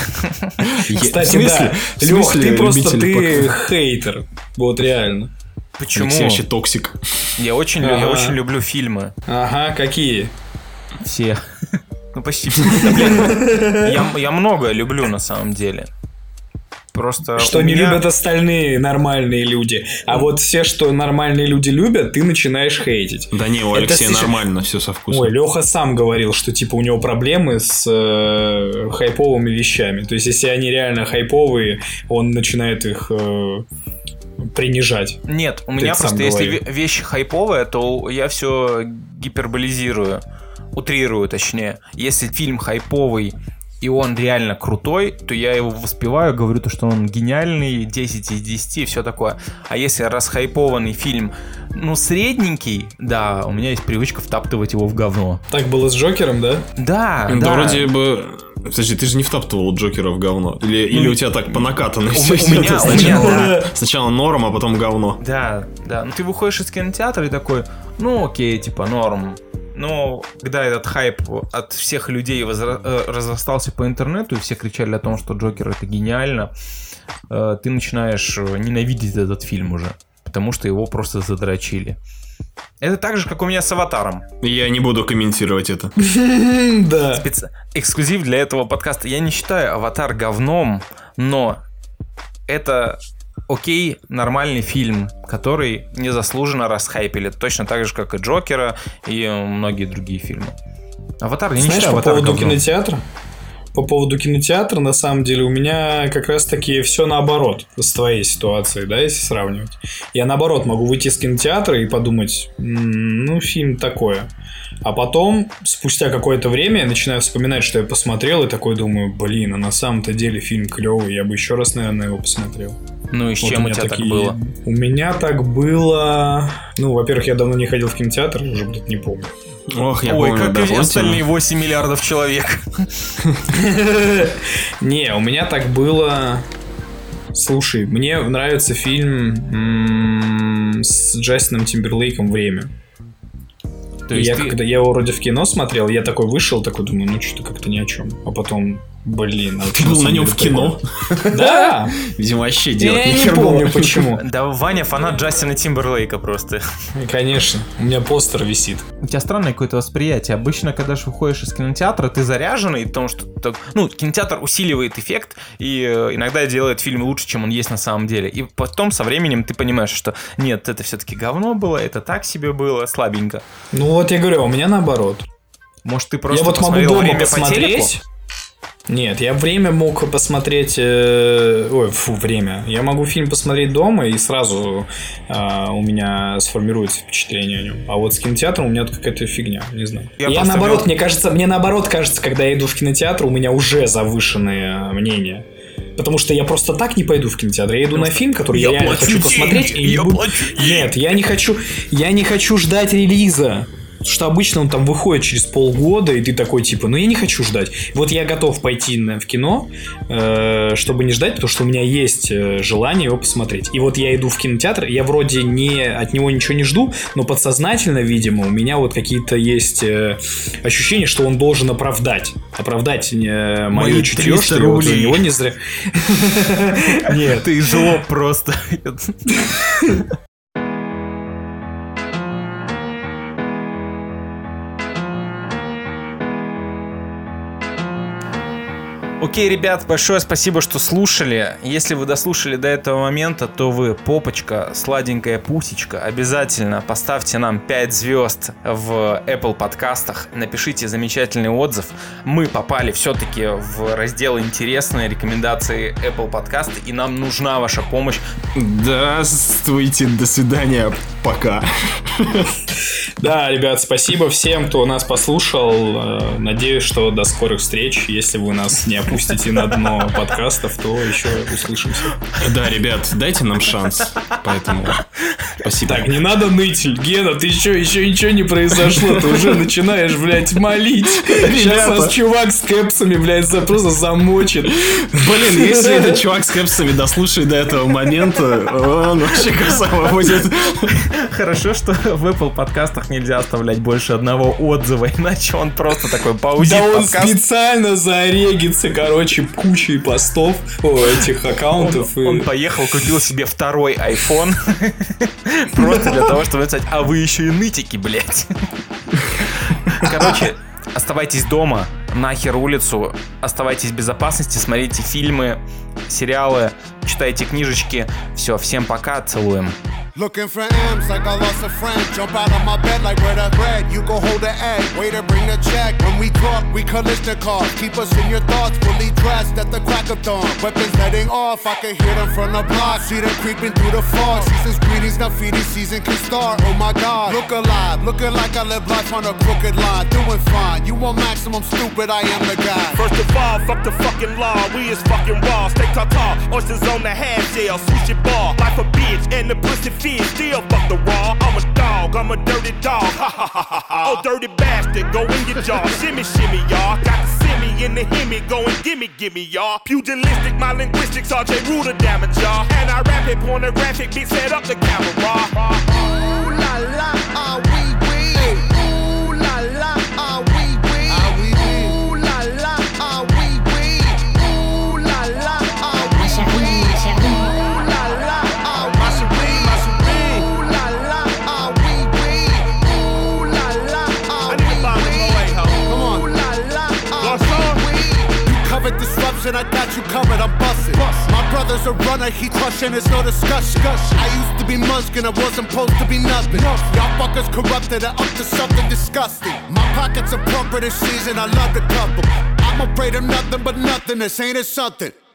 S3: Кстати,
S2: в смысле-
S3: да.
S2: в
S3: Лех,
S2: смысле
S3: ты просто ты хейтер. Вот реально.
S1: Почему?
S2: Алексей вообще токсик.
S1: Я очень, лю- я
S3: Ага.
S1: очень люблю фильмы.
S3: Ага, какие?
S4: Все.
S1: Ну, почти все. Да, блин, я, я многое люблю на самом деле. Просто
S3: Что
S1: у
S3: не
S1: меня-
S3: любят остальные нормальные люди. А вот все, что нормальные люди любят, ты начинаешь хейтить.
S2: Да не, у Алексея
S3: сейчас-
S2: нормально, все со вкусом.
S3: Ой, Леха сам говорил, что типа у него проблемы с э, хайповыми вещами. То есть, если они реально хайповые, он начинает их э, принижать.
S1: Нет, у меня просто, если
S3: говорил.
S1: ве- вещь хайповая, то я все гиперболизирую, утрирую точнее. Если фильм хайповый, и он реально крутой, то я его воспеваю, говорю то, что он гениальный, 10 из 10 и все такое. А если расхайпованный фильм, ну, средненький, да, у меня есть привычка втаптывать его в говно.
S3: Так было с Джокером, да?
S1: Да,
S2: Да,
S1: да.
S2: вроде бы... Подожди, ты же не втаптывал Джокера в говно. Или, или у тебя так по накатанной
S1: у м- у
S2: идёт?
S1: меня- у
S2: сначала,
S1: меня, да.
S2: сначала норм, а потом говно.
S1: Да, да. Ну ты выходишь из кинотеатра и такой, ну окей, типа норм. Но когда этот хайп от всех людей возра- э, разрастался по интернету, и все кричали о том, что Джокер это гениально, э, ты начинаешь э, ненавидеть этот фильм уже. Потому что его просто задрочили. Это так же, как у меня с Аватаром.
S2: Я не буду комментировать это.
S3: Да.
S1: Эксклюзив для этого подкаста. Я не считаю Аватар говном, но это окей, нормальный фильм, который незаслуженно расхайпили. Точно так же, как и Джокера и многие другие фильмы. Аватар, я не
S3: Знаешь,
S1: считаю
S3: по поводу
S1: говном.
S3: кинотеатра? По поводу кинотеатра, на самом деле, у меня как раз-таки все наоборот с твоей ситуацией, да, если сравнивать. Я наоборот могу выйти из кинотеатра и подумать, «М, ну, фильм такое. А потом, спустя какое-то время, я начинаю вспоминать, что я посмотрел, и такой думаю, блин, а на самом-то деле фильм клевый, я бы еще раз, наверное, его посмотрел.
S1: Ну и с
S3: Вот
S1: чем у
S3: меня
S1: тебя так было?
S3: У меня так было... Ну, во-первых, я давно не ходил в кинотеатр, уже, блядь, не помню.
S2: Ох, я
S1: Ой,
S2: помню,
S1: как
S2: да,
S1: и остальные 8 миллиардов человек.
S3: Не, у меня так было... Слушай, мне нравится фильм с Джастином Тимберлейком «Время».
S1: То есть
S3: я
S1: ты-
S3: когда я его вроде в кино смотрел, я такой вышел, такой думаю, ну что-то как-то ни о чем. А потом, блин, а
S2: Ты был на нем в кино?
S3: Да!
S2: Видимо, вообще делать
S3: Я не помню почему.
S1: Да, Ваня фанат Джастина Тимберлейка просто.
S3: Конечно, у меня постер висит.
S4: У тебя странное какое-то восприятие. Обычно, когда же выходишь из кинотеатра, ты
S1: заряженный, потому что так- ну, кинотеатр усиливает эффект и э, иногда делает фильм лучше, чем он есть на самом деле. И потом со временем ты понимаешь, что нет, это все-таки говно было, это так себе было, слабенько.
S3: Ну вот я говорю, а у меня наоборот.
S1: Может, ты просто
S3: я вот могу дома
S1: время по телеку?
S3: Посмотреть. Нет, я время мог посмотреть... э, ой, фу, время. Я могу фильм посмотреть дома, и сразу а, у меня сформируется впечатление о нем. А вот с кинотеатром у меня какая-то фигня, не знаю.
S1: Я
S3: Я, наоборот,
S1: вел-
S3: мне кажется, мне наоборот кажется, когда я иду в кинотеатр, у меня уже завышенные мнения. Потому что я просто так не пойду в кинотеатр. Я иду на фильм, который я,
S1: Я
S3: реально хочу посмотреть.
S1: деньги,
S3: и не
S1: я
S3: буду-
S1: плачу деньги.
S3: Нет, я не хочу. Я не хочу ждать релиза. Что обычно он там выходит через полгода, и ты такой, типа, ну я не хочу ждать. Вот я готов пойти в кино, э, чтобы не ждать, потому что у меня есть э, желание его посмотреть. И вот я иду в кинотеатр, я вроде не от него ничего не жду, но подсознательно, видимо, у меня вот какие-то есть э, ощущения, что он должен оправдать. Оправдать мое
S1: Мои
S3: чутье,
S1: 300
S3: что вот у
S1: рублей.
S3: него не зря... Нет,
S1: Ты жлоб просто. Окей, ребят, большое спасибо, что слушали. Если вы дослушали до этого момента, то вы попочка, сладенькая пусечка. Обязательно поставьте нам 5 звезд в Apple подкастах. Напишите замечательный отзыв. Мы попали все-таки в раздел интересные рекомендации Apple подкасты, и нам нужна ваша помощь.
S2: Здравствуйте, до свидания, пока.
S3: Да, ребят, спасибо всем, кто нас послушал. Э, Надеюсь, что до скорых встреч. Если вы нас не опустите на дно подкастов, то еще услышимся.
S2: Да, ребят, дайте нам шанс. Поэтому спасибо.
S3: Так, не надо ныть, Гена, ты еще, еще ничего не произошло, ты уже начинаешь, блядь, молить. Сейчас нас чувак с кэпсами, блядь, за- просто замочит.
S2: Блин, если этот чувак с кэпсами дослушает до этого момента, он вообще красава будет.
S1: Хорошо, что в Apple подкастах нельзя оставлять больше одного отзыва, иначе он просто такой паузит
S3: Да он специально зарегится, короче, кучей постов, о, этих аккаунтов. и-
S1: Он поехал, купил себе второй iPhone. Просто для того, чтобы написать, а вы еще и нытики, блядь. Короче, оставайтесь дома, нахер улицу, оставайтесь в безопасности, смотрите фильмы, сериалы, читайте книжечки. Все, всем пока, целуем.
S5: Looking for M's like I lost a friend. Jump out of my bed like where the bread. You go hold the egg. Waiter, bring the check. When we talk, we cars. Keep us in your thoughts, fully dressed at the crack of dawn. Weapons letting off. I can hear them from the block. See them creeping through the fog. Season's greetings, now feeding season can start. Oh my god. Look alive. Looking like I live life on a crooked line. Doing fine. You want maximum stupid? I am the guy.
S6: First of all, fuck the fucking law. We is fucking raw. Stay tartar. Oysters on the half shell. Switch your ball. Life a bitch. And the pussy Still fuck the raw. I'm a dog. I'm a dirty dog. Ha ha ha ha ha. Oh, dirty bastard. Go in your jaw. Shimmy, shimmy, y'all. Got the simmy in the hemi. Go and gimme, gimme, y'all. Pugilistic. My linguistics. RJ Ruler damage, y'all. And I rap it. Pornographic. Bitch, set up the camera.
S5: Ooh la la, ah disruption, I got you covered, I'm busted. My brother's a runner, he crushing, there's no discussion. I used to be Munchkin, I wasn't supposed to be nothing. Y'all fuckers corrupted and up to something disgusting. My pockets are plumper this season, I love the couple. I'm afraid of nothing but nothing, this ain't it something.